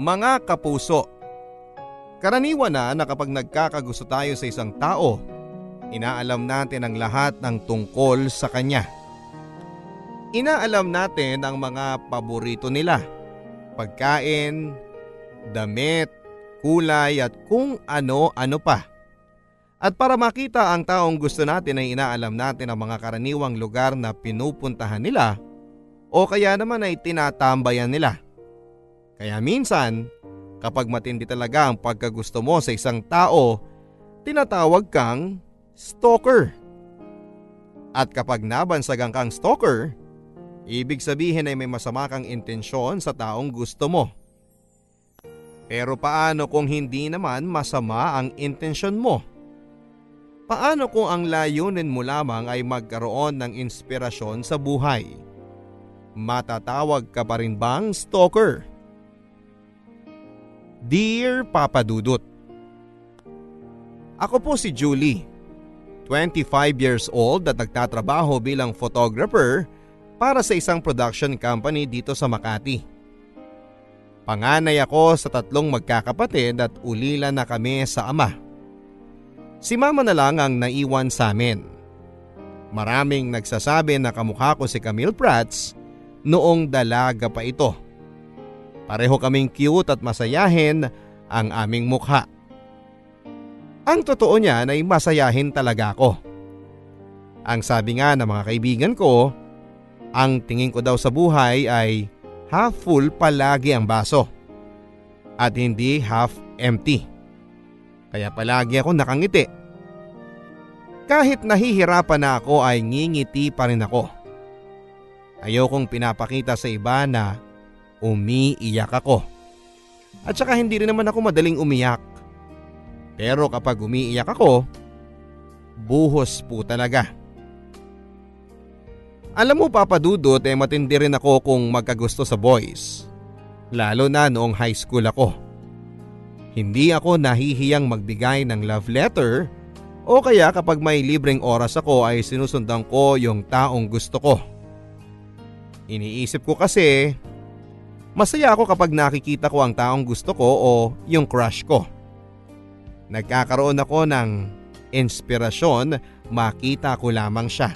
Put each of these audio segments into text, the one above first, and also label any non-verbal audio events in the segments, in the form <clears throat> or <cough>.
Mga kapuso, karaniwan na na kapag nagkakagusto tayo sa isang tao, inaalam natin ang lahat ng tungkol sa kanya. Inaalam natin ang mga paborito nila, pagkain, damit, kulay at kung ano-ano pa. At para makita ang taong gusto natin ay inaalam natin ang mga karaniwang lugar na pinupuntahan nila o kaya naman ay tinatambayan nila. Kaya minsan, kapag matindi talaga ang pagkagusto mo sa isang tao, tinatawag kang stalker. At kapag nabansagang kang stalker, ibig sabihin ay may masama kang intensyon sa taong gusto mo. Pero paano kung hindi naman masama ang intensyon mo? Paano kung ang layunin mo lamang ay magkaroon ng inspirasyon sa buhay? Matatawag ka pa rin bang stalker? Dear Papa Dudut Ako po si Julie, 25 years old at nagtatrabaho bilang photographer para sa isang production company dito sa Makati. Panganay ako sa tatlong magkakapatid at ulila na kami sa ama. Si mama na lang ang naiwan sa amin. Maraming nagsasabi na kamukha ko si Camille Prats noong dalaga pa ito. Pareho kaming cute at masayahin ang aming mukha. Ang totoo niyan ay masayahin talaga ako. Ang sabi nga ng mga kaibigan ko, ang tingin ko daw sa buhay ay half full palagi ang baso at hindi half empty. Kaya palagi ako nakangiti. Kahit nahihirapan na ako ay ngingiti pa rin ako. Ayokong pinapakita sa iba na umiiyak ako. At saka hindi rin naman ako madaling umiyak. Pero kapag umiiyak ako, buhos po talaga. Alam mo papadudot eh matindi rin ako kung magkagusto sa boys. Lalo na noong high school ako. Hindi ako nahihiyang magbigay ng love letter o kaya kapag may libreng oras ako ay sinusundan ko yung taong gusto ko. Iniisip ko kasi Masaya ako kapag nakikita ko ang taong gusto ko o yung crush ko. Nagkakaroon ako ng inspirasyon makita ko lamang siya.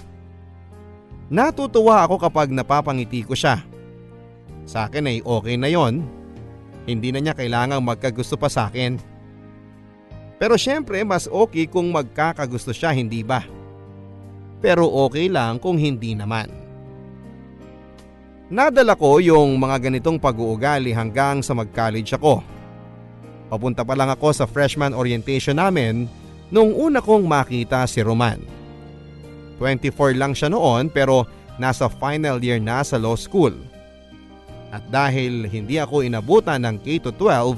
Natutuwa ako kapag napapangiti ko siya. Sa akin ay okay na yon. Hindi na niya kailangang magkagusto pa sa akin. Pero syempre mas okay kung magkakagusto siya hindi ba? Pero okay lang kung hindi naman. Nadala ko yung mga ganitong pag-uugali hanggang sa mag-college ako. Papunta pa lang ako sa freshman orientation namin nung una kong makita si Roman. 24 lang siya noon pero nasa final year na sa law school. At dahil hindi ako inabutan ng K-12,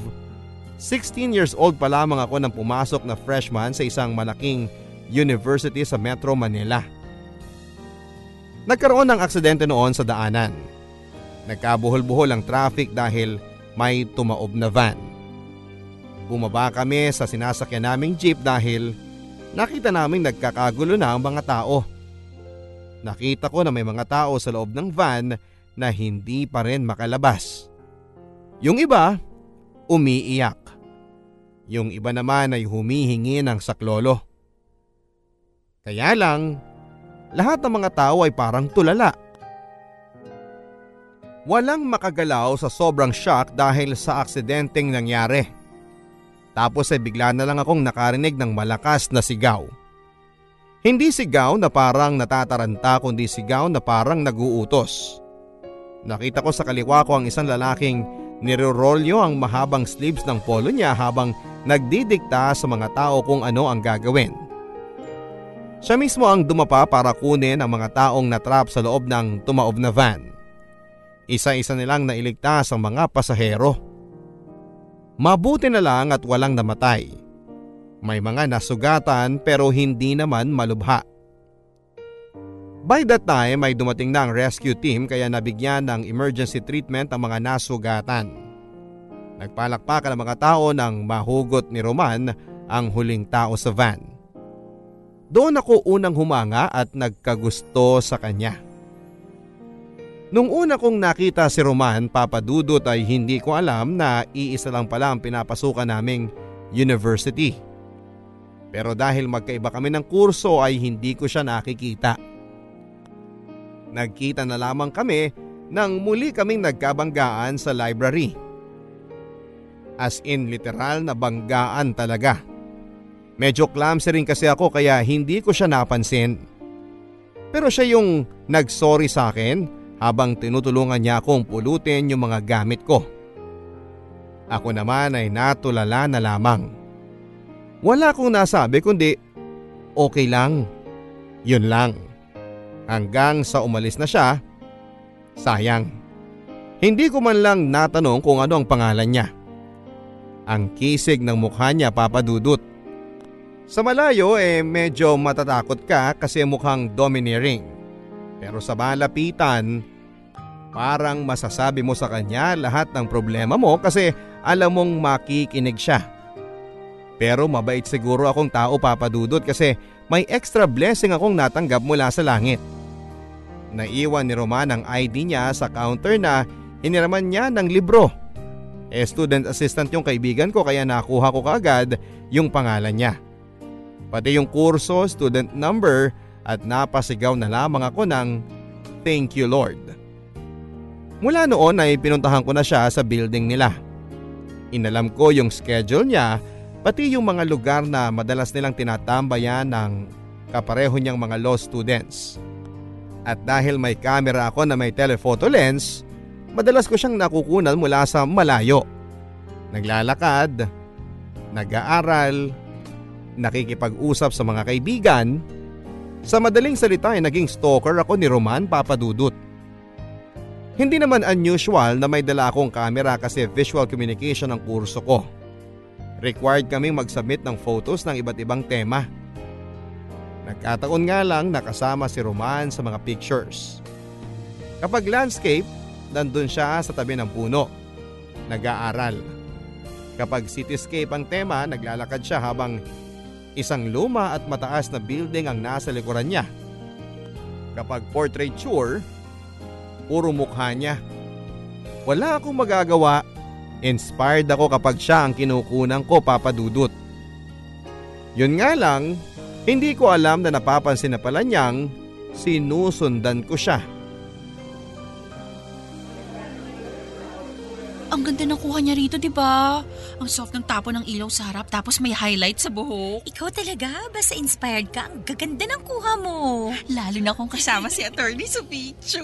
16 years old pa lamang ako nang pumasok na freshman sa isang malaking university sa Metro Manila. Nagkaroon ng aksidente noon sa daanan Nagkabuhol-buhol ang traffic dahil may tumaob na van. Bumaba kami sa sinasakyan naming jeep dahil nakita naming nagkakagulo na ang mga tao. Nakita ko na may mga tao sa loob ng van na hindi pa rin makalabas. Yung iba, umiiyak. Yung iba naman ay humihingi ng saklolo. Kaya lang, lahat ng mga tao ay parang tulala. Walang makagalaw sa sobrang shock dahil sa aksidenteng nangyari. Tapos ay bigla na lang akong nakarinig ng malakas na sigaw. Hindi sigaw na parang natataranta kundi sigaw na parang naguutos. Nakita ko sa kaliwa ko ang isang lalaking nirorolyo ang mahabang sleeves ng polo niya habang nagdidikta sa mga tao kung ano ang gagawin. Siya mismo ang dumapa para kunin ang mga taong natrap sa loob ng tumaob na van. Isa-isa nilang nailigtas ang mga pasahero. Mabuti na lang at walang namatay. May mga nasugatan pero hindi naman malubha. By that time ay dumating na ang rescue team kaya nabigyan ng emergency treatment ang mga nasugatan. Nagpalakpakan ang mga tao nang mahugot ni Roman ang huling tao sa van. Doon ako unang humanga at nagkagusto sa kanya. Nung una kong nakita si Roman papadudot ay hindi ko alam na iisa lang pala ang pinapasukan naming university. Pero dahil magkaiba kami ng kurso ay hindi ko siya nakikita. Nagkita na lamang kami nang muli kaming nagkabanggaan sa library. As in literal na banggaan talaga. Medyo clumsy rin kasi ako kaya hindi ko siya napansin. Pero siya yung nagsorry sa akin habang tinutulungan niya akong pulutin yung mga gamit ko. Ako naman ay natulala na lamang. Wala akong nasabi kundi okay lang. Yun lang. Hanggang sa umalis na siya, sayang. Hindi ko man lang natanong kung ano ang pangalan niya. Ang kisig ng mukha niya papadudot. Sa malayo eh medyo matatakot ka kasi mukhang domineering. Pero sa malapitan, parang masasabi mo sa kanya lahat ng problema mo kasi alam mong makikinig siya. Pero mabait siguro akong tao papadudot kasi may extra blessing akong natanggap mula sa langit. Naiwan ni Roman ang ID niya sa counter na hiniraman niya ng libro. E student assistant yung kaibigan ko kaya nakuha ko kaagad yung pangalan niya. Pati yung kurso, student number at napasigaw na lamang ako ng Thank you Lord. Mula noon ay pinuntahan ko na siya sa building nila. Inalam ko yung schedule niya pati yung mga lugar na madalas nilang tinatambayan ng kapareho niyang mga law students. At dahil may camera ako na may telephoto lens, madalas ko siyang nakukunan mula sa malayo. Naglalakad, nag-aaral, nakikipag-usap sa mga kaibigan, sa madaling salita ay naging stalker ako ni Roman Papadudut. Hindi naman unusual na may dala akong camera kasi visual communication ang kurso ko. Required kaming mag-submit ng photos ng iba't ibang tema. Nagkataon nga lang nakasama si Roman sa mga pictures. Kapag landscape, nandun siya sa tabi ng puno. Nag-aaral. Kapag cityscape ang tema, naglalakad siya habang Isang luma at mataas na building ang nasa likuran niya. Kapag portraiture, puro mukha niya. Wala akong magagawa. Inspired ako kapag siya ang kinukunan ko papadudot. Yun nga lang, hindi ko alam na napapansin na pala niyang sinusundan ko siya. Ang ganda ng kuha niya rito, di ba? Ang soft ng tapo ng ilaw sa harap tapos may highlight sa buhok. Ikaw talaga, basta inspired ka, ang gaganda ng kuha mo. Lalo na kung kasama si <laughs> attorney sa picture.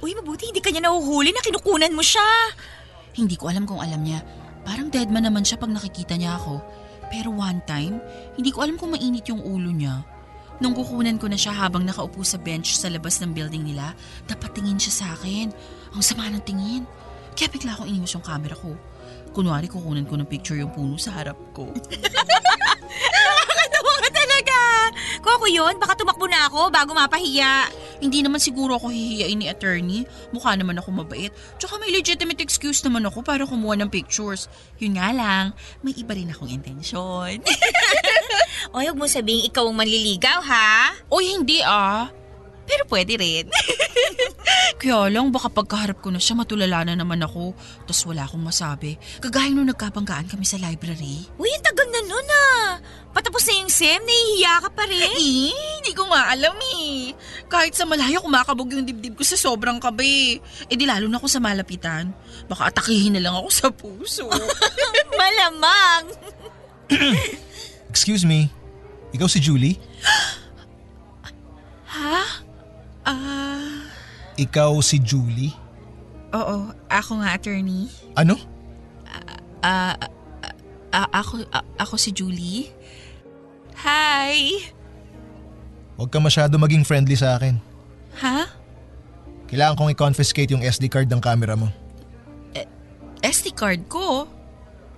Uy, mabuti hindi kanya nahuhuli na kinukunan mo siya. Hindi ko alam kung alam niya. Parang deadman naman siya pag nakikita niya ako. Pero one time, hindi ko alam kung mainit yung ulo niya. Nung kukunan ko na siya habang nakaupo sa bench sa labas ng building nila, dapat tingin siya sa akin. Ang sama ng tingin. Kaya bigla akong inimos yung camera ko. Kunwari kukunan ko ng picture yung puno sa harap ko. <laughs> Nakakatawa ka talaga. Kung ako yun, baka tumakbo na ako bago mapahiya. Hindi naman siguro ako hihiyain ni attorney. Mukha naman ako mabait. Tsaka may legitimate excuse naman ako para kumuha ng pictures. Yun nga lang, may iba rin akong intensyon. <laughs> Oy, huwag mo sabihin ikaw ang manliligaw, ha? Oy, hindi ah. Pero pwede rin. <laughs> Kaya lang, baka pagkaharap ko na siya, matulala na naman ako. Tapos wala akong masabi. Kagaya nung nagkabanggaan kami sa library. Uy, ang tagal na nun ah. Patapos na yung SEM, nahihiya ka pa rin. Eh, hindi ko nga alam eh. Kahit sa malayo, kumakabog yung dibdib ko sa sobrang kabe. Eh di lalo na ako sa malapitan. Baka atakihin na lang ako sa puso. <laughs> Malamang. <coughs> Excuse me, ikaw si Julie? <gasps> ha? Ah... Ikaw si Julie? oo, ako nga attorney. Ano? Ah, ah, ako, ah, ako si Julie. Hi! Huwag ka masyado maging friendly sa akin. Ha? Kailangan kong i-confiscate yung SD card ng camera mo. SD card ko?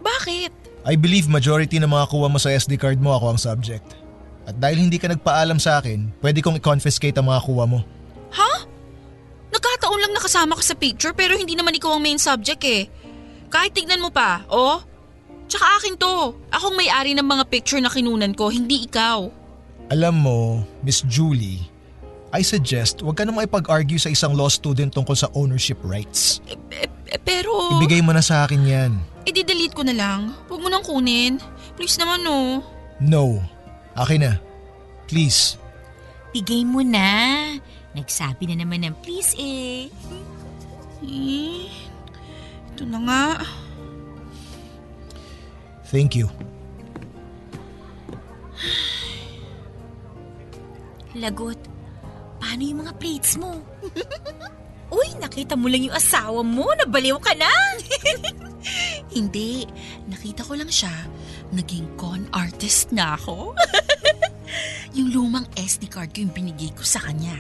Bakit? I believe majority ng mga kuha mo sa SD card mo ako ang subject. At dahil hindi ka nagpaalam sa akin, pwede kong i-confiscate ang mga kuha mo. Ha? Nagkataon lang nakasama ka sa picture pero hindi naman ikaw ang main subject eh. Kahit tignan mo pa, oh. Tsaka akin to. Akong may-ari ng mga picture na kinunan ko, hindi ikaw. Alam mo, Miss Julie, I suggest huwag ka na makipag-argue sa isang law student tungkol sa ownership rights. Eh, eh, eh, pero... Ibigay mo na sa akin yan. I-delete ko na lang. Huwag mo nang kunin. Please naman no. No. Akin na. Please. Bigay mo na. Nagsabi na naman ng please eh. Eh, ito na nga. Thank you. Lagot, paano yung mga plates mo? <laughs> Uy, nakita mo lang yung asawa mo. Nabaliw ka na. <laughs> Hindi. Nakita ko lang siya. Naging con artist na ako. <laughs> yung lumang SD card ko yung binigay ko sa kanya.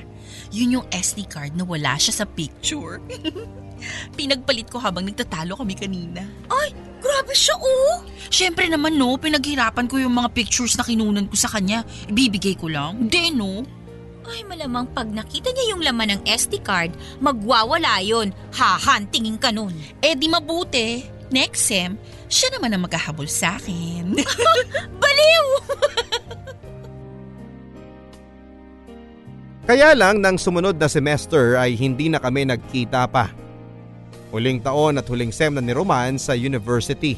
Yun yung SD card na wala siya sa picture. <laughs> Pinagpalit ko habang nagtatalo kami kanina. Ay, grabe siya oh. Siyempre naman no, pinaghirapan ko yung mga pictures na kinunan ko sa kanya. Ibibigay ko lang. Hindi no. Ay, malamang pag nakita niya yung laman ng SD card, magwawala yon. Hahantingin ka nun. Eh di mabuti. Next sem, siya naman ang maghahabol sa akin. <laughs> Baliw! Kaya lang nang sumunod na semester ay hindi na kami nagkita pa. Huling taon at huling sem na ni Roman sa university.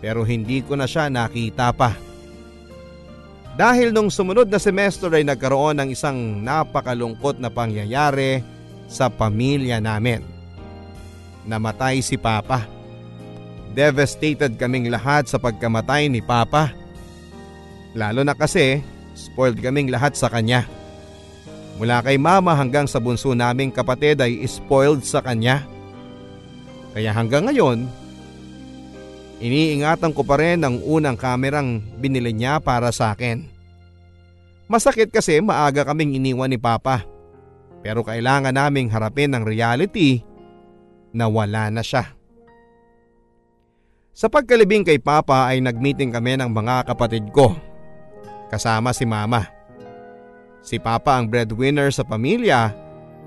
Pero hindi ko na siya nakita pa. Dahil nung sumunod na semester ay nagkaroon ng isang napakalungkot na pangyayari sa pamilya namin. Namatay si Papa. Devastated kaming lahat sa pagkamatay ni Papa. Lalo na kasi spoiled kaming lahat sa kanya. Mula kay mama hanggang sa bunso naming kapatid ay spoiled sa kanya. Kaya hanggang ngayon, iniingatan ko pa rin ang unang kamerang binili niya para sa akin. Masakit kasi maaga kaming iniwan ni Papa. Pero kailangan naming harapin ang reality na wala na siya. Sa pagkalibing kay Papa ay nagmeeting kami ng mga kapatid ko. Kasama si Mama. Si Papa ang breadwinner sa pamilya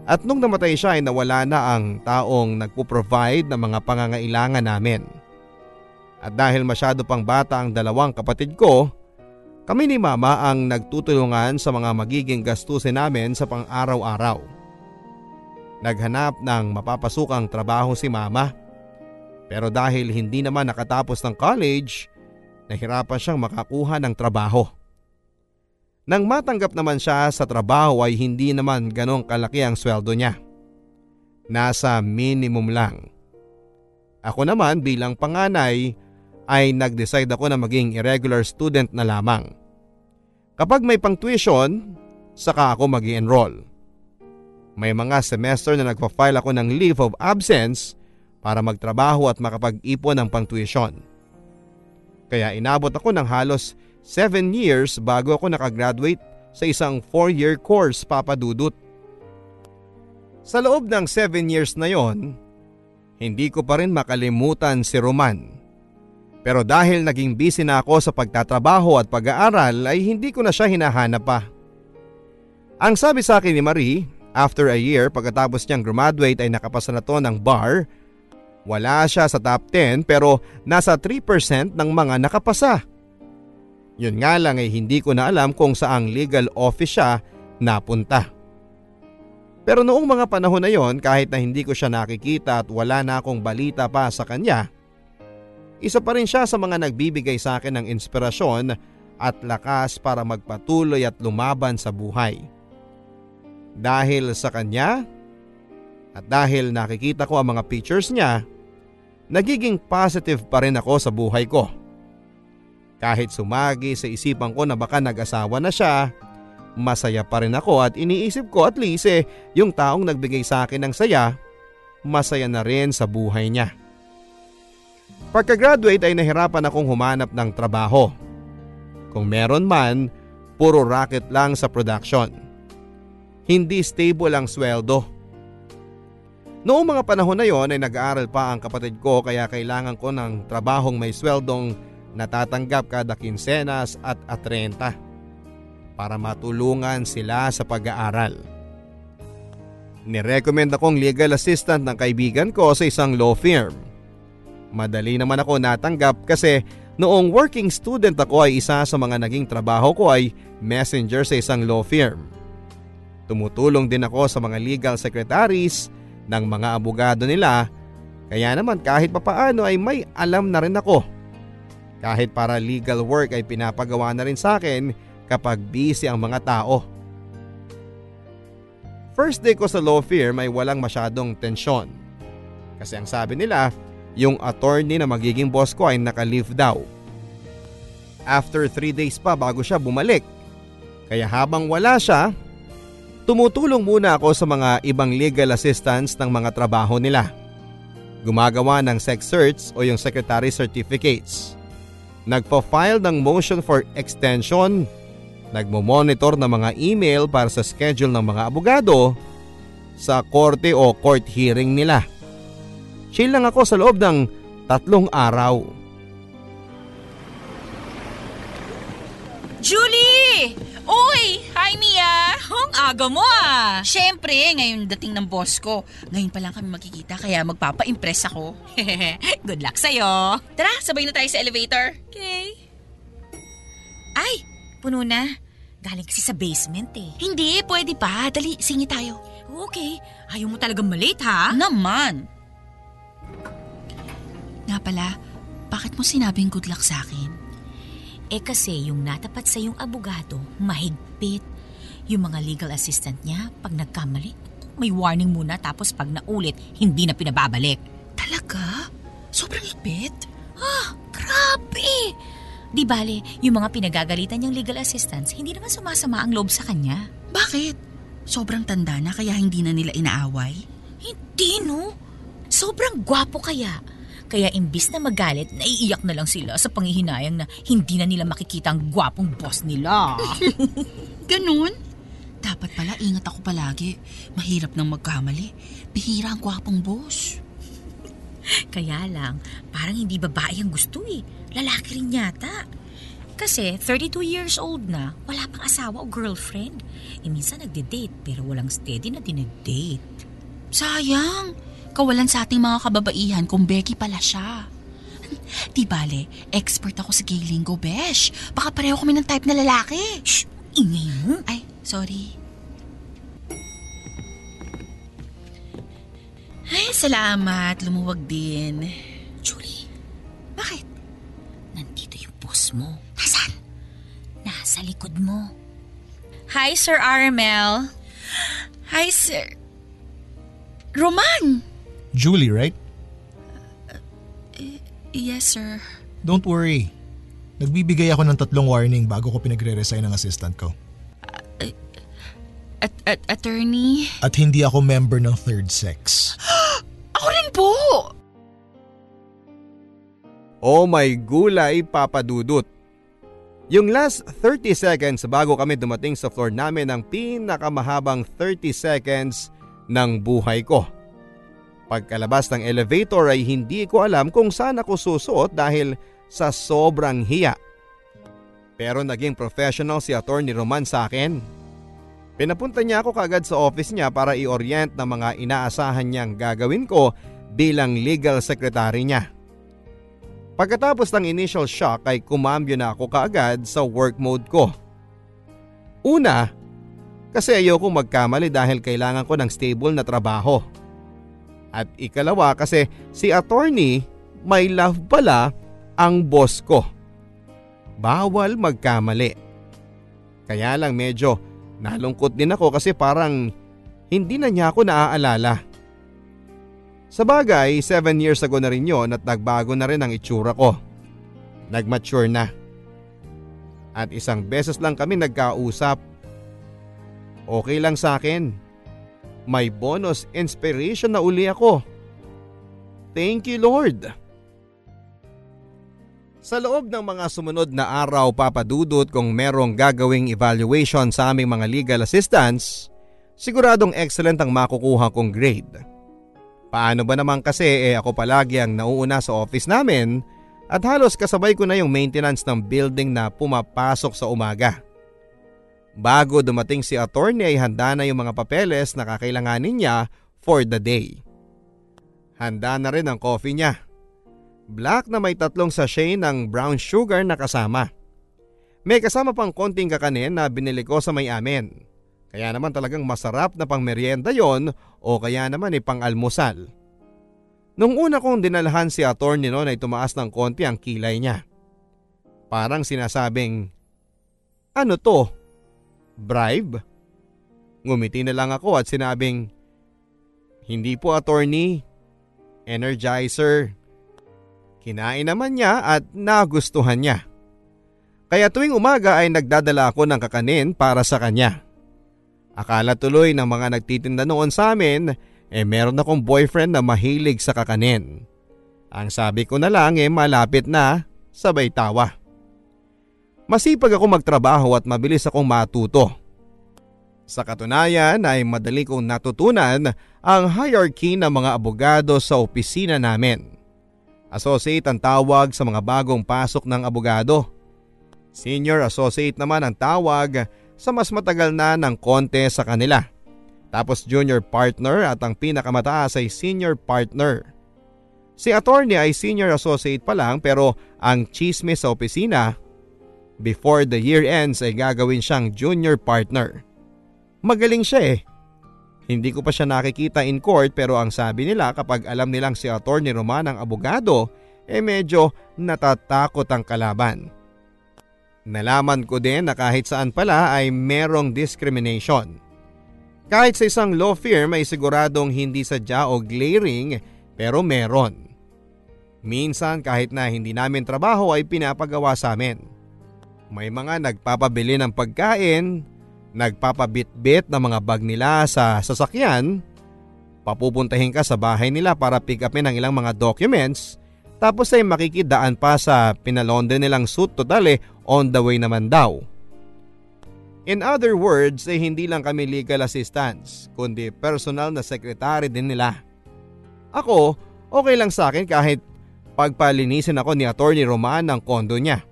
at nung namatay siya ay nawala na ang taong nagpo-provide ng mga pangangailangan namin. At dahil masyado pang bata ang dalawang kapatid ko, kami ni Mama ang nagtutulungan sa mga magiging gastusin namin sa pang-araw-araw. Naghanap ng mapapasukang trabaho si Mama. Pero dahil hindi naman nakatapos ng college, nahirapan siyang makakuha ng trabaho. Nang matanggap naman siya sa trabaho ay hindi naman ganong kalaki ang sweldo niya. Nasa minimum lang. Ako naman bilang panganay ay nag-decide ako na maging irregular student na lamang. Kapag may pang tuition, saka ako mag enroll May mga semester na nagpa-file ako ng leave of absence para magtrabaho at makapag-ipon ng pang tuition. Kaya inabot ako ng halos 7 years bago ako nakagraduate sa isang 4-year course papadudot. Sa loob ng 7 years na yon, hindi ko pa rin makalimutan si Roman. Pero dahil naging busy na ako sa pagtatrabaho at pag-aaral ay hindi ko na siya hinahanap pa. Ang sabi sa akin ni Marie, after a year pagkatapos niyang graduate ay nakapasa na to ng bar, wala siya sa top 10 pero nasa 3% ng mga nakapasa. Yun nga lang ay hindi ko na alam kung saang legal office siya napunta. Pero noong mga panahon na yon kahit na hindi ko siya nakikita at wala na akong balita pa sa kanya, isa pa rin siya sa mga nagbibigay sa akin ng inspirasyon at lakas para magpatuloy at lumaban sa buhay. Dahil sa kanya at dahil nakikita ko ang mga pictures niya, nagiging positive pa rin ako sa buhay ko. Kahit sumagi sa isipan ko na baka nag-asawa na siya, masaya pa rin ako at iniisip ko at least eh, yung taong nagbigay sa akin ng saya, masaya na rin sa buhay niya. Pagka-graduate ay nahirapan akong humanap ng trabaho. Kung meron man, puro racket lang sa production. Hindi stable ang sweldo. Noong mga panahon na yon ay nag-aaral pa ang kapatid ko kaya kailangan ko ng trabahong may sweldong natatanggap kada kinsenas at atrenta para matulungan sila sa pag-aaral. Nirecommend akong legal assistant ng kaibigan ko sa isang law firm. Madali naman ako natanggap kasi noong working student ako ay isa sa mga naging trabaho ko ay messenger sa isang law firm. Tumutulong din ako sa mga legal secretaries ng mga abogado nila kaya naman kahit papaano ay may alam na rin ako. Kahit para legal work ay pinapagawa na rin sa akin kapag busy ang mga tao. First day ko sa law firm ay walang masyadong tensyon. Kasi ang sabi nila, yung attorney na magiging boss ko ay naka-leave daw. After 3 days pa bago siya bumalik. Kaya habang wala siya, tumutulong muna ako sa mga ibang legal assistants ng mga trabaho nila. Gumagawa ng sex search o yung secretary certificates. Nagpa-file ng motion for extension nagmo-monitor ng mga email para sa schedule ng mga abogado sa korte o court hearing nila. Chill lang ako sa loob ng tatlong araw. Julie! Uy! Hi, Mia! Ang aga mo ah! Siyempre, ngayon dating ng boss ko. Ngayon pa lang kami magkikita kaya magpapa-impress ako. <laughs> Good luck sa'yo. Tara, sabay na tayo sa elevator. Okay. Ay, puno na. Galing kasi sa basement eh. Hindi, pwede pa. Dali, singi tayo. Okay, ayaw mo talagang malate ha? Naman! Nga pala, bakit mo sinabing good luck sa akin? Eh kasi yung natapat sa yung abogado, mahigpit. Yung mga legal assistant niya, pag nagkamali, may warning muna tapos pag naulit, hindi na pinababalik. Talaga? Sobrang higpit? Ah, grabe! Di bale, yung mga pinagagalitan niyang legal assistants, hindi naman sumasama ang loob sa kanya. Bakit? Sobrang tanda na kaya hindi na nila inaaway? Hindi no? Sobrang gwapo kaya. Kaya imbis na magalit, naiiyak na lang sila sa panghihinayang na hindi na nila makikita ang gwapong boss nila. <laughs> Ganun? Dapat pala ingat ako palagi. Mahirap nang magkamali. Bihira ang gwapong boss. Kaya lang, parang hindi babae ang gusto eh. Lalaki rin yata. Kasi 32 years old na, wala pang asawa o girlfriend. E minsan nagde-date pero walang steady na dinedate. Sayang. Kawalan sa ating mga kababaihan kung Becky pala siya. Di bale, expert ako sa gay lingo, besh. Baka pareho kami ng type na lalaki. Shh! Ingay mo. Ay, sorry. Ay, salamat. Lumuwag din. Julie, Bakit? nandito yung boss mo. Nasaan? Nasa likod mo. Hi, Sir Aramel. Hi, Sir. Roman! Julie, right? Yes, sir. Don't worry. Nagbibigay ako ng tatlong warning bago ko pinagre-resign ng assistant ko. At, at attorney? At hindi ako member ng third sex. <gasps> Ako rin po! Oh my gulay papadudot. Yung last 30 seconds bago kami dumating sa floor namin ang pinakamahabang 30 seconds ng buhay ko. Pagkalabas ng elevator ay hindi ko alam kung saan ako susuot dahil sa sobrang hiya. Pero naging professional si Attorney Roman sa akin. Pinapunta niya ako kagad sa office niya para i-orient ng mga inaasahan niyang gagawin ko bilang legal secretary niya. Pagkatapos ng initial shock ay kumambyo na ako kaagad sa work mode ko. Una, kasi ayoko magkamali dahil kailangan ko ng stable na trabaho. At ikalawa kasi si attorney may love pala ang boss ko. Bawal magkamali. Kaya lang medyo nalungkot din ako kasi parang hindi na niya ako naaalala. Sa bagay, 7 years ago na rin yon at nagbago na rin ang itsura ko. Nagmature na. At isang beses lang kami nagkausap. Okay lang sa akin. May bonus inspiration na uli ako. Thank you Lord. Sa loob ng mga sumunod na araw papadudot kung merong gagawing evaluation sa aming mga legal assistants, siguradong excellent ang makukuha kong grade. Paano ba naman kasi eh ako palagi ang nauuna sa office namin at halos kasabay ko na yung maintenance ng building na pumapasok sa umaga. Bago dumating si attorney ay handa na yung mga papeles na kakailanganin niya for the day. Handa na rin ang coffee niya. Black na may tatlong sachet ng brown sugar na kasama. May kasama pang konting kakanin na binili ko sa may amin. Kaya naman talagang masarap na pang merienda yon o kaya naman ay pang almusal. Nung una kong dinalhan si attorney noon ay tumaas ng konti ang kilay niya. Parang sinasabing, ano to? Bribe? Ngumiti na lang ako at sinabing, hindi po attorney, energizer. Kinain naman niya at nagustuhan niya. Kaya tuwing umaga ay nagdadala ako ng kakanin para sa kanya. Akala tuloy ng mga nagtitinda noon sa amin eh meron akong boyfriend na mahilig sa kakanin. Ang sabi ko na lang eh malapit na, sabay tawa. Masipag ako magtrabaho at mabilis akong matuto. Sa katunayan ay madali kong natutunan ang hierarchy ng mga abogado sa opisina namin. Associate ang tawag sa mga bagong pasok ng abogado. Senior associate naman ang tawag sa mas matagal na ng konte sa kanila. Tapos junior partner at ang pinakamataas ay senior partner. Si attorney ay senior associate pa lang pero ang chismis sa opisina, before the year ends ay gagawin siyang junior partner. Magaling siya eh. Hindi ko pa siya nakikita in court pero ang sabi nila kapag alam nilang si attorney Roman ang abogado, eh medyo natatakot ang kalaban. Nalaman ko din na kahit saan pala ay merong discrimination. Kahit sa isang law firm ay siguradong hindi sadya o glaring pero meron. Minsan kahit na hindi namin trabaho ay pinapagawa sa amin. May mga nagpapabili ng pagkain, nagpapabitbit ng mga bag nila sa sasakyan, papupuntahin ka sa bahay nila para pick upin ang ilang mga documents, tapos ay makikidaan pa sa pinalonde nilang suit total eh on the way naman daw. In other words, eh hindi lang kami legal assistants, kundi personal na secretary din nila. Ako, okay lang sa akin kahit pagpalinisin ako ni Attorney Roman ng kondo niya.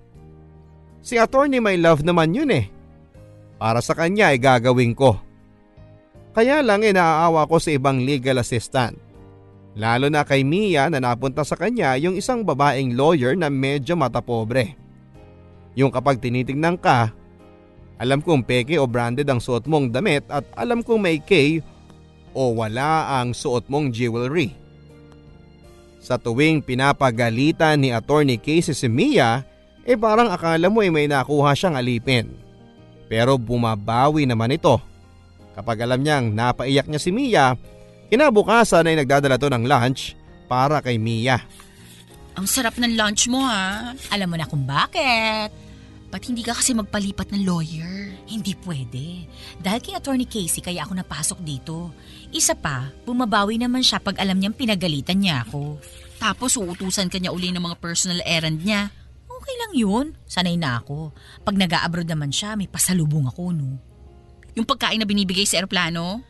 Si Attorney My Love naman yun eh. Para sa kanya ay gagawin ko. Kaya lang inaawa ko sa ibang legal assistant. Lalo na kay Mia na napunta sa kanya yung isang babaeng lawyer na medyo matapobre. Yung kapag tinitingnan ka, alam kong peke o branded ang suot mong damit at alam kong may K o wala ang suot mong jewelry. Sa tuwing pinapagalitan ni Attorney Casey si Mia, eh parang akala mo ay may nakuha siyang alipin. Pero bumabawi naman ito. Kapag alam niyang napaiyak niya si Mia, kinabukasan ay nagdadala to ng lunch para kay Mia. Ang sarap ng lunch mo ha. Alam mo na kung bakit. Ba't hindi ka kasi magpalipat ng lawyer? Hindi pwede. Dahil kay Attorney Casey kaya ako napasok dito. Isa pa, bumabawi naman siya pag alam niyang pinagalitan niya ako. Tapos uutusan ka niya uli ng mga personal errand niya. Okay lang yun. Sanay na ako. Pag nag-a-abroad naman siya, may pasalubong ako, no? Yung pagkain na binibigay sa eroplano?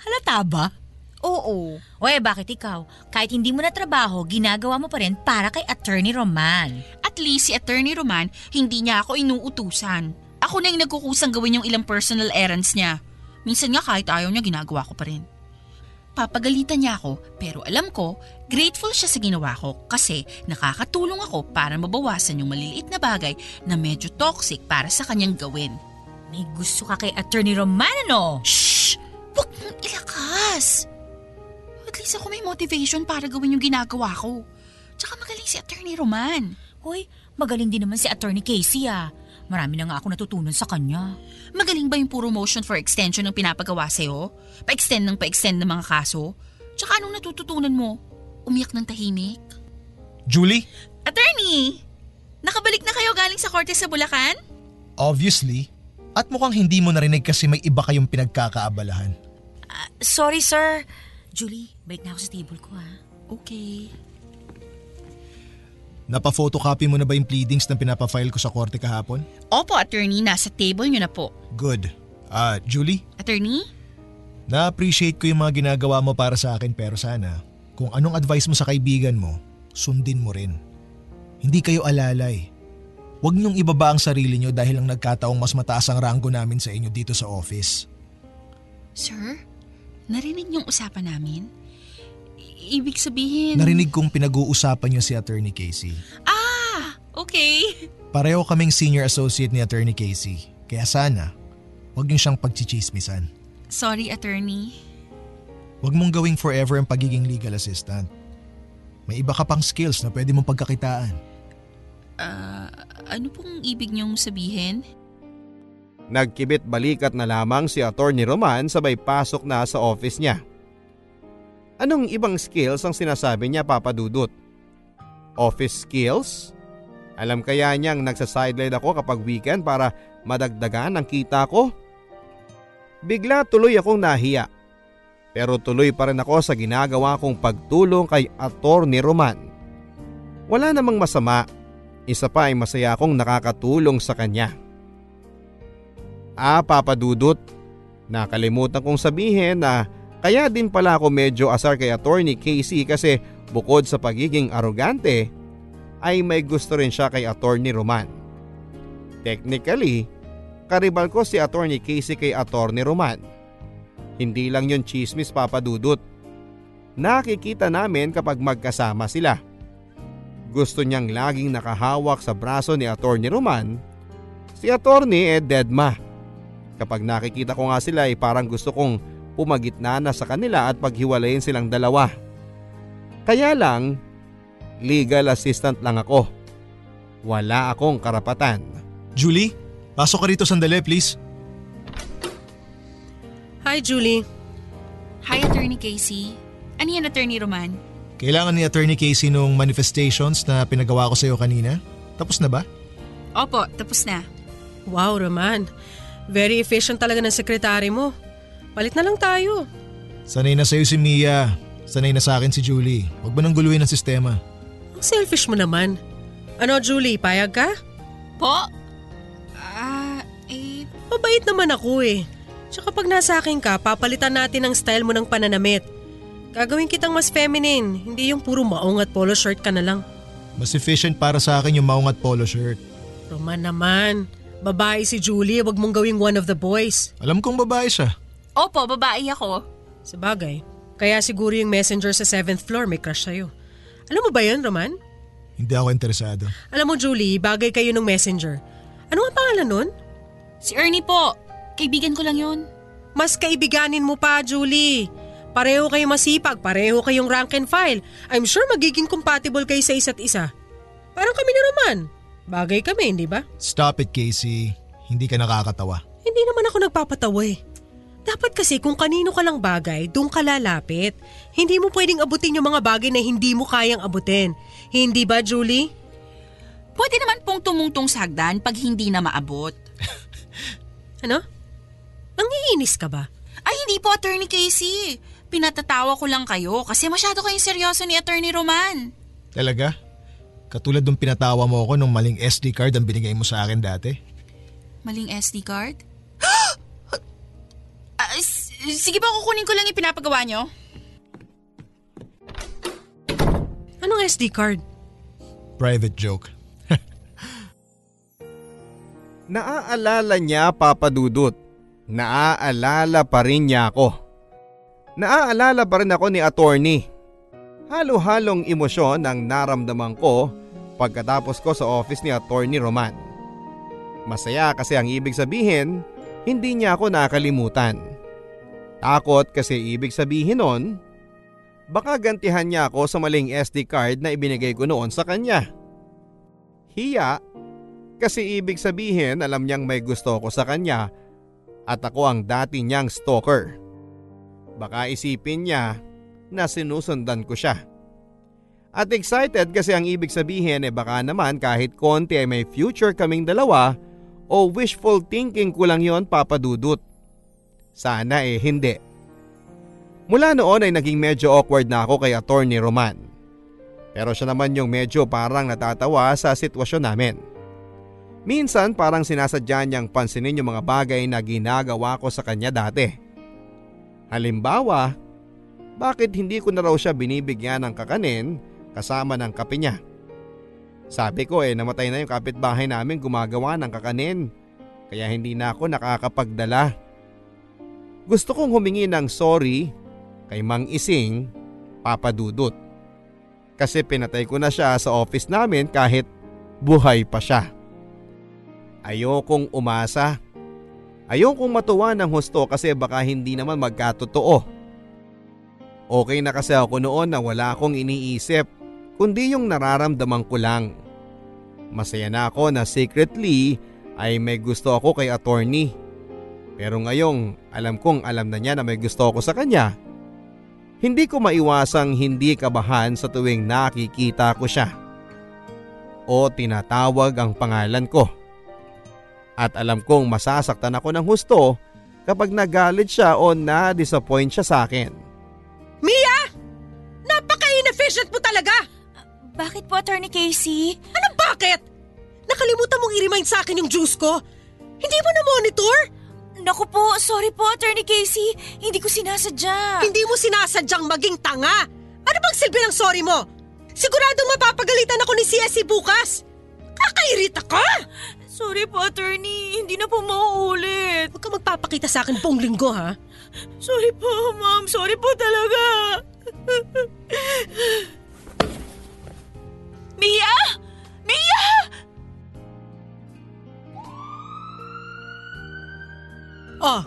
Halata ba? Oo. O eh, bakit ikaw? Kahit hindi mo na trabaho, ginagawa mo pa rin para kay Attorney Roman. At least si Attorney Roman, hindi niya ako inuutusan. Ako na yung nagkukusang gawin yung ilang personal errands niya. Minsan nga kahit ayaw niya, ginagawa ko pa rin. Papagalitan niya ako pero alam ko, grateful siya sa ginawa ko kasi nakakatulong ako para mabawasan yung maliliit na bagay na medyo toxic para sa kanyang gawin. May gusto ka kay Attorney Roman, ano? Shh! Huwag mong ilakas! At least ako may motivation para gawin yung ginagawa ko. Tsaka magaling si Attorney Roman. Hoy, magaling din naman si Attorney Casey ah. Marami na nga ako natutunan sa kanya. Magaling ba yung puro motion for extension ng pinapagawa sa'yo? Pa-extend ng pa-extend ng mga kaso? Tsaka anong natututunan mo? Umiyak ng tahimik? Julie? Attorney! Nakabalik na kayo galing sa korte sa Bulacan? Obviously. At mukhang hindi mo narinig kasi may iba kayong pinagkakaabalahan. Ah, sorry, sir. Julie, balik na ako sa table ko ha. Okay. Napa-photocopy mo na ba yung pleadings na pinapafile ko sa korte kahapon? Opo, attorney. Nasa table nyo na po. Good. Ah, Julie? Attorney? Na-appreciate ko yung mga ginagawa mo para sa akin pero sana, kung anong advice mo sa kaibigan mo, sundin mo rin. Hindi kayo alalay. Huwag niyong ibaba ang sarili niyo dahil ang nagkataong mas mataas ang ranggo namin sa inyo dito sa office. Sir, narinig niyong usapan namin? I- ibig sabihin... Narinig kong pinag-uusapan niyo si Attorney Casey. Ah! Okay. Pareho kaming senior associate ni Attorney Casey. Kaya sana, Huwag niyo siyang pagchichismisan. Sorry, attorney. Huwag mong gawing forever ang pagiging legal assistant. May iba ka pang skills na pwede mong pagkakitaan. Ah, ano pong ibig niyong sabihin? Nagkibit balikat na lamang si Attorney Roman sabay pasok na sa office niya. Anong ibang skills ang sinasabi niya papadudot? Office skills? Alam kaya niyang nagsa-sideline ako kapag weekend para madagdagan ang kita ko? Bigla tuloy akong nahiya. Pero tuloy pa rin ako sa ginagawa kong pagtulong kay Attorney Roman. Wala namang masama. Isa pa ay masaya akong nakakatulong sa kanya. Ah, papadudot. Nakalimutan kong sabihin na kaya din pala ako medyo asar kay Attorney Casey kasi bukod sa pagiging arogante, ay may gusto rin siya kay Attorney Roman. Technically, karibal ko si Attorney Casey kay Attorney Roman. Hindi lang yon chismis papadudot. Nakikita namin kapag magkasama sila. Gusto niyang laging nakahawak sa braso ni Attorney Roman. Si Attorney eh deadma. Kapag nakikita ko nga sila ay parang gusto kong pumagitna na sa kanila at paghiwalayin silang dalawa. Kaya lang, legal assistant lang ako. Wala akong karapatan. Julie, pasok ka rito sandali please. Hi, Julie. Hi, Attorney Casey. Ano yan, Attorney Roman? Kailangan ni Attorney Casey nung manifestations na pinagawa ko sa iyo kanina. Tapos na ba? Opo, tapos na. Wow, Roman. Very efficient talaga ng sekretary mo. Palit na lang tayo. Sanay na sa'yo si Mia. Sanay na sa akin si Julie. Huwag mo nang guluhin ang sistema. Ang selfish mo naman. Ano, Julie, payag ka? Po? Ah, eh, Mabait naman ako eh. Tsaka pag nasa akin ka, papalitan natin ang style mo ng pananamit. Gagawin kitang mas feminine, hindi yung puro maong at polo shirt ka na lang. Mas efficient para sa akin yung maong at polo shirt. Roman naman, babae si Julie, wag mong gawing one of the boys. Alam kong babae siya. opo, babae ako. Sa bagay, kaya siguro yung messenger sa 7th floor may crush sa'yo. Alam mo ba yun, Roman? Hindi ako interesado. Alam mo, Julie, bagay kayo ng messenger. Ano ang pangalan nun? Si Ernie po. Kaibigan ko lang yun. Mas kaibiganin mo pa, Julie. Pareho kayong masipag, pareho kayong rank and file. I'm sure magiging compatible kayo sa isa't isa. Parang kami ni Roman. Bagay kami, hindi ba? Stop it, Casey. Hindi ka nakakatawa. Hindi naman ako nagpapatawa eh. Dapat kasi kung kanino ka lang bagay, doon ka lalapit. Hindi mo pwedeng abutin yung mga bagay na hindi mo kayang abutin. Hindi ba, Julie? Pwede naman pong tumungtong sa hagdan pag hindi na maabot. <laughs> Ano? Nangiinis ka ba? Ay, hindi po, Attorney Casey. Pinatatawa ko lang kayo kasi masyado kayong seryoso ni Attorney Roman. Talaga? Katulad nung pinatawa mo ako nung maling SD card ang binigay mo sa akin dati. Maling SD card? <gasps> S- sige po, kukunin ko lang yung pinapagawa nyo. Anong SD card? Private joke. <laughs> Naaalala niya papadudot. Naaalala pa rin niya ako. Naaalala pa rin ako ni attorney. Halo-halong emosyon ang naramdaman ko pagkatapos ko sa office ni attorney Roman. Masaya kasi ang ibig sabihin, hindi niya ako nakalimutan. Takot kasi ibig sabihin nun, baka gantihan niya ako sa maling SD card na ibinigay ko noon sa kanya. Hiya kasi ibig sabihin alam niyang may gusto ko sa kanya at ako ang dati niyang stalker. Baka isipin niya na sinusundan ko siya. At excited kasi ang ibig sabihin eh baka naman kahit konti ay may future kaming dalawa o wishful thinking ko lang yon papadudot. Sana eh hindi. Mula noon ay naging medyo awkward na ako kay attorney Roman. Pero siya naman yung medyo parang natatawa sa sitwasyon namin. Minsan parang sinasadya niyang pansinin yung mga bagay na ginagawa ko sa kanya dati. Halimbawa, bakit hindi ko na raw siya binibigyan ng kakanin kasama ng kape niya? Sabi ko eh namatay na yung kapitbahay namin gumagawa ng kakanin kaya hindi na ako nakakapagdala. Gusto kong humingi ng sorry kay Mang Ising, Papa Dudut. Kasi pinatay ko na siya sa office namin kahit buhay pa siya. Ayokong umasa. Ayokong matuwa ng husto kasi baka hindi naman magkatotoo. Okay na kasi ako noon na wala akong iniisip kundi yung nararamdaman ko lang. Masaya na ako na secretly ay may gusto ako kay attorney. Pero ngayong alam kong alam na niya na may gusto ako sa kanya. Hindi ko maiwasang hindi kabahan sa tuwing nakikita ko siya. O tinatawag ang pangalan ko. At alam kong masasaktan ako ng husto kapag nagalit siya o na-disappoint siya sa akin. Mia! Napaka-inefficient mo talaga! Bakit po, Attorney Casey? Anong bakit? Nakalimutan mong i-remind sa akin yung juice ko? Hindi mo na-monitor? Naku po, sorry po, Attorney Casey. Hindi ko sinasadya. Hindi mo sinasadyang maging tanga. Ano bang silbi ng sorry mo? Siguradong mapapagalitan ako ni CSC bukas. Kakairita ka! Sorry po, Attorney. Hindi na po mauulit. Huwag ka magpapakita sa akin buong linggo ha. Sorry po, ma'am. Sorry po talaga. Mia! Mia! Oh,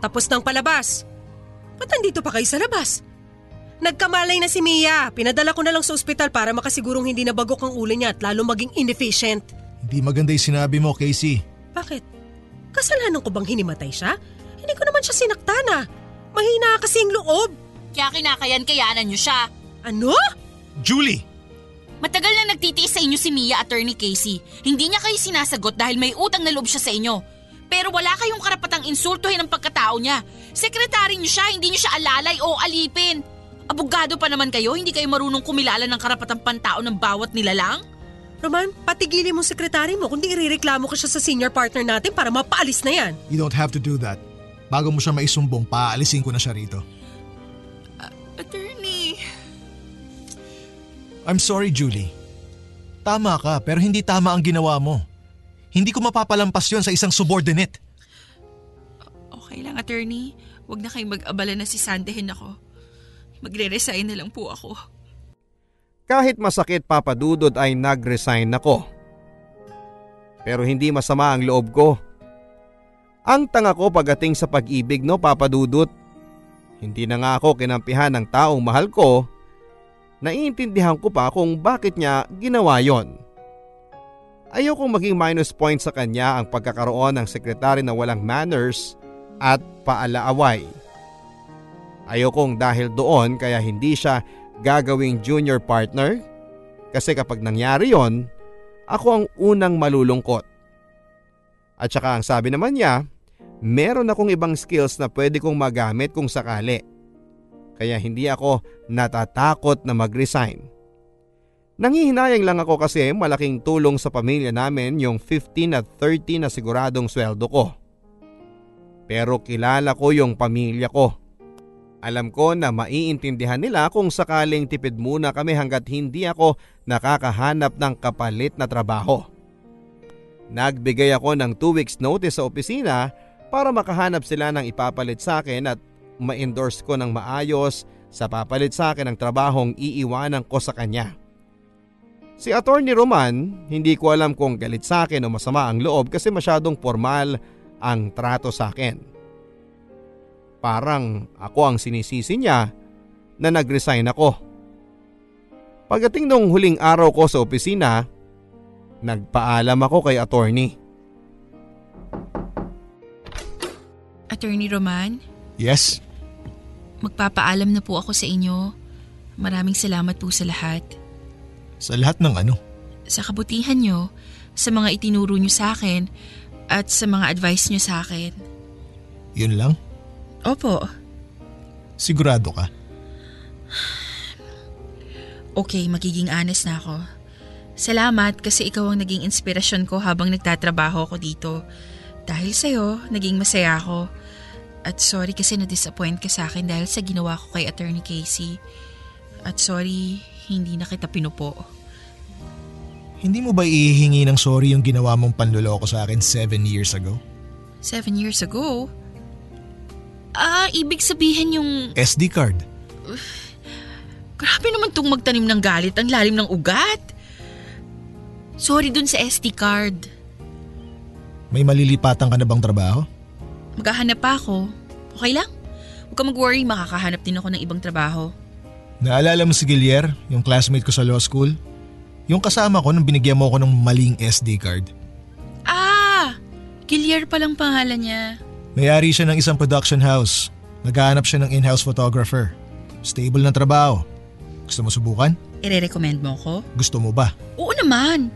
tapos ng palabas. Ba't nandito pa kayo sa labas? Nagkamalay na si Mia. Pinadala ko na lang sa ospital para makasigurong hindi na bagok ang ulo niya at lalo maging inefficient. Hindi maganda yung sinabi mo, Casey. Bakit? Kasalanan ko bang hinimatay siya? Hindi ko naman siya sinaktana. Mahina kasi ang loob. Kaya kinakayan-kayanan niyo siya. Ano? Julie! Matagal na nagtitiis sa inyo si Mia, Attorney Casey. Hindi niya kayo sinasagot dahil may utang na loob siya sa inyo. Pero wala kayong karapatang insultuhin ang pagkatao niya. Sekretary niyo siya, hindi niyo siya alalay o alipin. Abogado pa naman kayo, hindi kayo marunong kumilala ng karapatang pantao ng bawat nilalang? Roman, patigilin mo sekretary mo kundi irereklamo ko siya sa senior partner natin para mapaalis na yan. You don't have to do that. Bago mo siya maisumbong, paalisin ko na siya rito. Attorney. I'm sorry, Julie. Tama ka, pero hindi tama ang ginawa mo. Hindi ko mapapalampas yon sa isang subordinate. Okay lang, attorney. Huwag na kayong mag-abala na si Sandehin ako. Magre-resign na lang po ako. Kahit masakit papadudod ay nag-resign ako. Pero hindi masama ang loob ko. Ang tanga ko pagating sa pag-ibig no papadudot. Hindi na nga ako kinampihan ng taong mahal ko. Naiintindihan ko pa kung bakit niya ginawa yon. Ayokong maging minus point sa kanya ang pagkakaroon ng sekretary na walang manners at paalaaway. Ayokong dahil doon kaya hindi siya gagawing junior partner kasi kapag nangyari yon, ako ang unang malulungkot. At saka ang sabi naman niya, meron akong ibang skills na pwede kong magamit kung sakali. Kaya hindi ako natatakot na mag-resign. Nangihinayang lang ako kasi malaking tulong sa pamilya namin yung 15 at 30 na siguradong sweldo ko. Pero kilala ko yung pamilya ko. Alam ko na maiintindihan nila kung sakaling tipid muna kami hanggat hindi ako nakakahanap ng kapalit na trabaho. Nagbigay ako ng 2 weeks notice sa opisina para makahanap sila ng ipapalit sa akin at ma-endorse ko ng maayos sa papalit sa akin ng trabahong iiwanan ko sa kanya. Si Attorney Roman, hindi ko alam kung galit sa akin o masama ang loob kasi masyadong formal ang trato sa akin. Parang ako ang sinisisi niya na nag-resign ako. Pagdating nung huling araw ko sa opisina, nagpaalam ako kay attorney. Attorney Roman, Yes? magpapaalam na po ako sa inyo. Maraming salamat po sa lahat. Sa lahat ng ano? Sa kabutihan nyo, sa mga itinuro nyo sa akin, at sa mga advice nyo sa akin. Yun lang? Opo. Sigurado ka? Okay, magiging honest na ako. Salamat kasi ikaw ang naging inspirasyon ko habang nagtatrabaho ako dito. Dahil sa'yo, naging masaya ako. At sorry kasi na-disappoint ka sa akin dahil sa ginawa ko kay Attorney Casey. At sorry, hindi na kita pinupo. Hindi mo ba ihihingi ng sorry yung ginawa mong panluloko sa akin seven years ago? Seven years ago? Ah, ibig sabihin yung... SD card. Grabe naman tong magtanim ng galit, ang lalim ng ugat. Sorry dun sa SD card. May malilipatan ka na bang trabaho? Maghahanap pa ako. Okay lang? Huwag ka mag-worry, makakahanap din ako ng ibang trabaho. Naalala mo si Gilier, yung classmate ko sa law school? Yung kasama ko nung binigyan mo ako ng maling SD card. Ah! Gilier palang pangalan niya. Mayari siya ng isang production house. Naghahanap siya ng in-house photographer. Stable na trabaho. Gusto mo subukan? Ire-recommend mo ko? Gusto mo ba? Oo naman.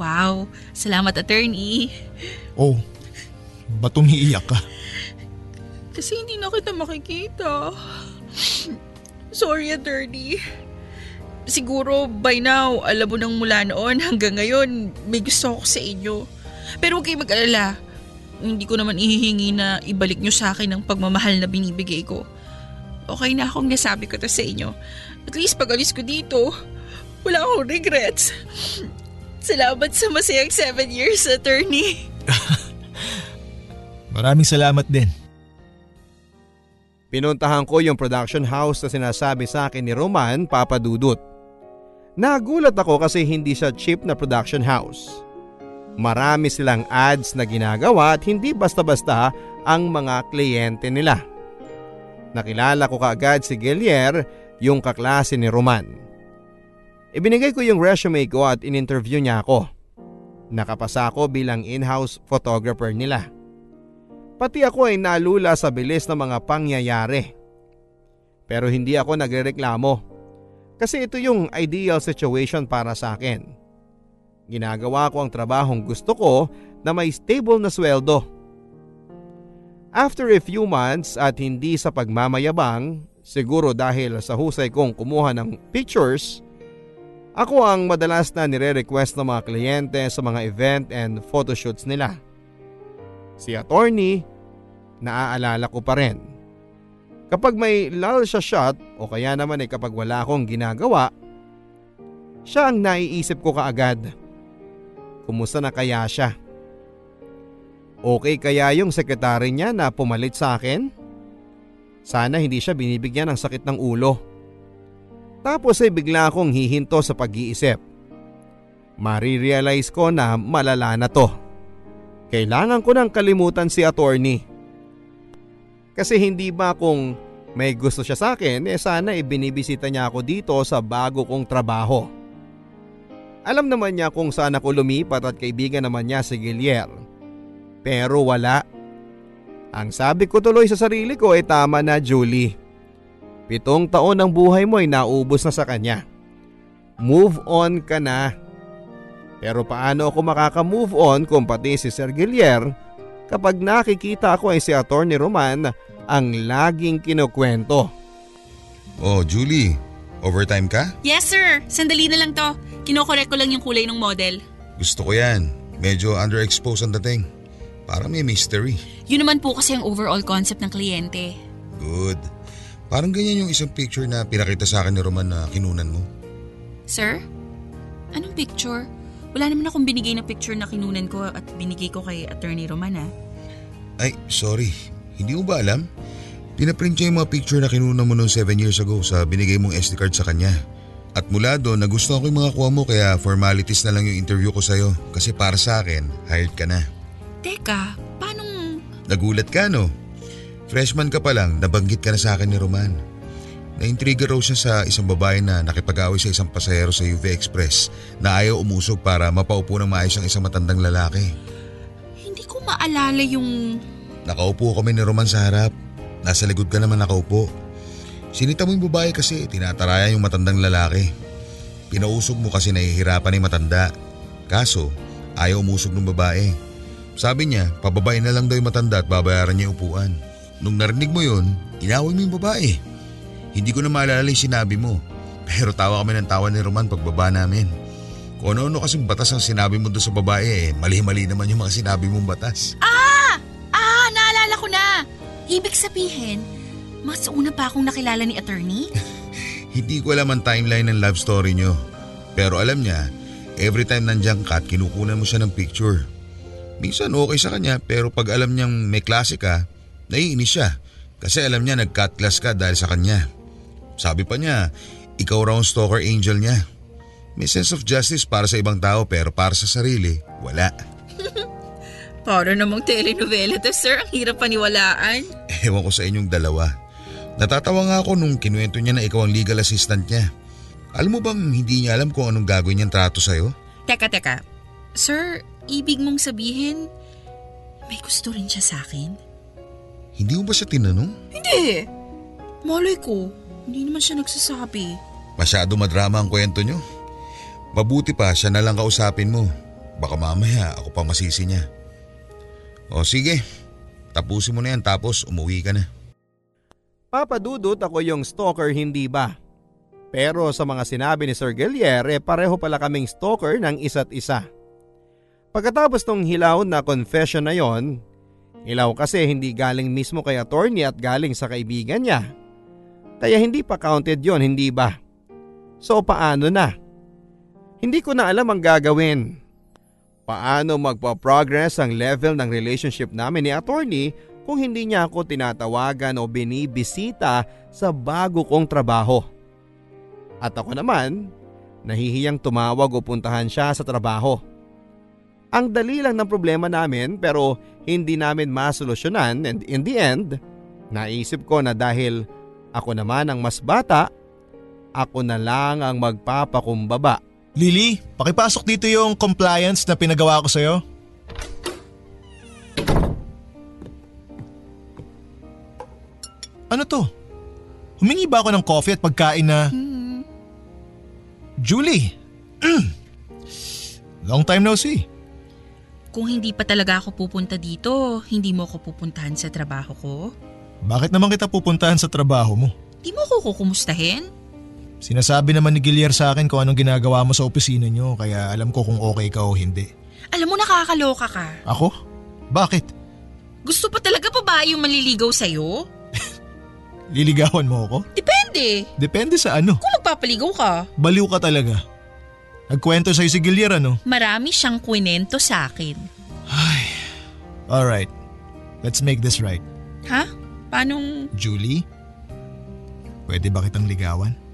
Wow, salamat attorney. Oh, ba't umiiyak ka? Kasi hindi na kita makikita. Sorry, attorney. Siguro by now, alam mo nang mula noon hanggang ngayon, may gusto ako sa inyo. Pero huwag kayo mag-alala. Hindi ko naman ihihingi na ibalik nyo sa akin ang pagmamahal na binibigay ko. Okay na akong nasabi ko to sa inyo. At least pag alis ko dito, wala akong regrets. Salamat sa masayang seven years, attorney. <laughs> Maraming salamat din. Pinuntahan ko yung production house na sinasabi sa akin ni Roman Papadudut. Nagulat ako kasi hindi siya cheap na production house. Marami silang ads na ginagawa at hindi basta-basta ang mga kliyente nila. Nakilala ko kaagad si Gillier, yung kaklase ni Roman. Ibinigay ko yung resume ko at in-interview niya ako. Nakapasa ako bilang in-house photographer nila. Pati ako ay nalula sa bilis ng mga pangyayari. Pero hindi ako nagrereklamo. Kasi ito yung ideal situation para sa akin. Ginagawa ko ang trabahong gusto ko na may stable na sweldo. After a few months at hindi sa pagmamayabang, siguro dahil sa husay kong kumuha ng pictures, ako ang madalas na nire-request ng mga kliyente sa mga event and photoshoots nila. Si attorney, naaalala ko pa rin. Kapag may lull siya shot o kaya naman ay kapag wala akong ginagawa, siya ang naiisip ko kaagad. Kumusta na kaya siya? Okay kaya yung sekretary niya na pumalit sa akin? Sana hindi siya binibigyan ng sakit ng ulo. Tapos ay bigla akong hihinto sa pag-iisip. Marirealize ko na malala na to. Kailangan ko nang kalimutan si attorney. Kasi hindi ba kung may gusto siya sa akin, eh sana ibinibisita niya ako dito sa bago kong trabaho. Alam naman niya kung saan ako lumipat at kaibigan naman niya si Gilier. Pero wala. Ang sabi ko tuloy sa sarili ko ay tama na Julie. Pitong taon ng buhay mo ay naubos na sa kanya. Move on ka na. Pero paano ako makaka-move on kung pati si Sir Gilier kapag nakikita ko ay si Atty. Roman ang laging kinukwento. Oh, Julie, overtime ka? Yes sir, sandali na lang to. Kinokorek ko lang yung kulay ng model. Gusto ko yan. Medyo underexposed ang dating. Para may mystery. Yun naman po kasi ang overall concept ng kliyente. Good. Parang ganyan yung isang picture na pinakita sa akin ni Roman na kinunan mo. Sir? Anong picture? Wala naman akong binigay na picture na kinunan ko at binigay ko kay Attorney Roman ha. Ay, sorry. Hindi mo ba alam? Pinaprint niya yung mga picture na kinunan mo noong 7 years ago sa binigay mong SD card sa kanya. At mula doon, nagustuhan ko yung mga kuha mo kaya formalities na lang yung interview ko sa'yo. Kasi para sa akin, hired ka na. Teka, paano... Nagulat ka no? Freshman ka pa lang, nabanggit ka na sa akin ni Roman. Naintriga raw siya sa isang babae na nakipag-away sa isang pasahero sa UV Express na ayaw umusog para mapaupo ng maayos ang isang matandang lalaki. Hindi ko maalala yung... Nakaupo kami ni Roman sa harap. Nasa likod ka naman nakaupo. Sinita mo yung babae kasi tinatarayan yung matandang lalaki. Pinausog mo kasi nahihirapan yung matanda. Kaso, ayaw umusog ng babae. Sabi niya, pababae na lang daw yung matanda at babayaran niya yung upuan. Nung narinig mo yun, inaway mo yung babae. Hindi ko na maalala yung sinabi mo. Pero tawa kami ng tawa ni Roman pagbaba namin. Kung ano-ano kasing batas ang sinabi mo doon sa babae eh, mali-mali naman yung mga sinabi mong batas. Ah! Ah! Naalala ko na! Ibig sabihin, mas una pa akong nakilala ni attorney? <laughs> Hindi ko alam ang timeline ng love story nyo. Pero alam niya, every time nandiyan ka at kinukunan mo siya ng picture. Minsan okay sa kanya pero pag alam niyang may klase ka, naiinis siya. Kasi alam niya nag-cut class ka dahil sa kanya. Sabi pa niya, ikaw raw ang stalker angel niya. May sense of justice para sa ibang tao pero para sa sarili, wala. <laughs> Para namang telenovela to sir, ang hirap paniwalaan. Ewan ko sa inyong dalawa. Natatawa nga ako nung kinuwento niya na ikaw ang legal assistant niya. Alam mo bang hindi niya alam kung anong gagawin niyang trato sa'yo? Teka, teka. Sir, ibig mong sabihin, may gusto rin siya sa akin? Hindi mo ba siya tinanong? Hindi. Malay ko, hindi naman siya nagsasabi. Masyado madrama ang kwento niyo. Mabuti pa siya na lang kausapin mo. Baka mamaya ako pa masisi niya. O sige, tapusin mo na yan tapos umuwi ka na. Papadudot ako yung stalker hindi ba? Pero sa mga sinabi ni Sir Gillier, eh pareho pala kaming stalker ng isa't isa. Pagkatapos ng hilaw na confession na yon, hilaw kasi hindi galing mismo kay attorney at galing sa kaibigan niya. Kaya hindi pa counted yon hindi ba? So paano na? Hindi ko na alam ang gagawin. Paano magpa-progress ang level ng relationship namin ni attorney kung hindi niya ako tinatawagan o binibisita sa bago kong trabaho. At ako naman, nahihiyang tumawag o puntahan siya sa trabaho. Ang dali lang ng problema namin pero hindi namin masolusyonan and in the end, naisip ko na dahil ako naman ang mas bata, ako na lang ang magpapakumbaba. Lily, pakipasok dito yung compliance na pinagawa ko sa'yo. Ano to? Humingi ba ako ng coffee at pagkain na... Julie! <clears throat> Long time no see. Kung hindi pa talaga ako pupunta dito, hindi mo ako pupuntahan sa trabaho ko? Bakit naman kita pupuntahan sa trabaho mo? Di mo ako kukumustahin? Sinasabi naman ni Gilier sa akin kung anong ginagawa mo sa opisina niyo kaya alam ko kung okay ka o hindi. Alam mo nakakaloka ka. Ako? Bakit? Gusto pa talaga pa ba yung manliligaw sa'yo? Liligawan mo ako? Depende. Depende sa ano. Kung magpapaligaw ka. Baliw ka talaga. Nagkwento sa'yo si Gilier ano? Marami siyang kwento sa akin. Alright. Let's make this right. Ha? Paanong... Julie? Pwede ba kitang ligawan? <laughs>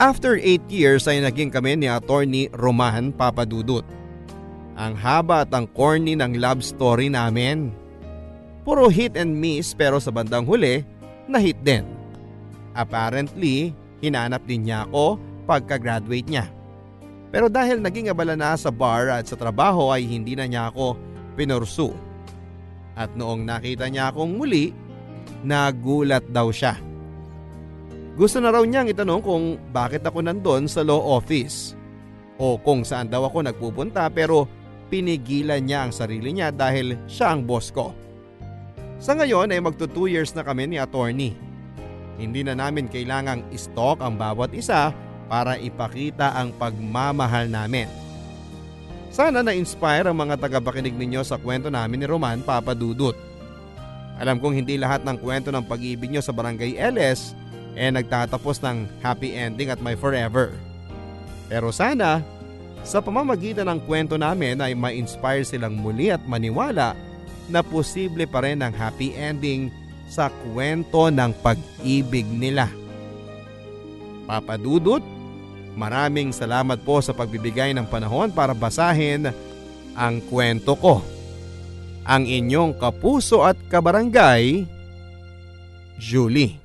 After 8 years ay naging kami ni attorney Roman Papadudut. Ang haba at ang corny ng love story namin. Puro hit and miss pero sa bandang huli, na-hit din. Apparently, hinanap din niya ako pagka-graduate niya. Pero dahil naging abala na sa bar at sa trabaho ay hindi na niya ako pinursu. At noong nakita niya akong muli, nagulat daw siya. Gusto na raw niyang itanong kung bakit ako nandun sa law office o kung saan daw ako nagpupunta pero pinigilan niya ang sarili niya dahil siya ang boss ko. Sa ngayon ay magto 2 years na kami ni attorney. Hindi na namin kailangang stalk ang bawat isa para ipakita ang pagmamahal namin. Sana na-inspire ang mga tagapakinig ninyo sa kwento namin ni Roman Papadudut. Alam kong hindi lahat ng kwento ng pag-ibig nyo sa Barangay LS eh nagtatapos ng happy ending at my forever. Pero sana, sa pamamagitan ng kwento namin ay ma-inspire silang muli at maniwala na posible pa rin ang happy ending sa kwento ng pag-ibig nila. Papadudut, maraming salamat po sa pagbibigay ng panahon para basahin ang kwento ko. Ang inyong kapuso at kabarangay, Julie.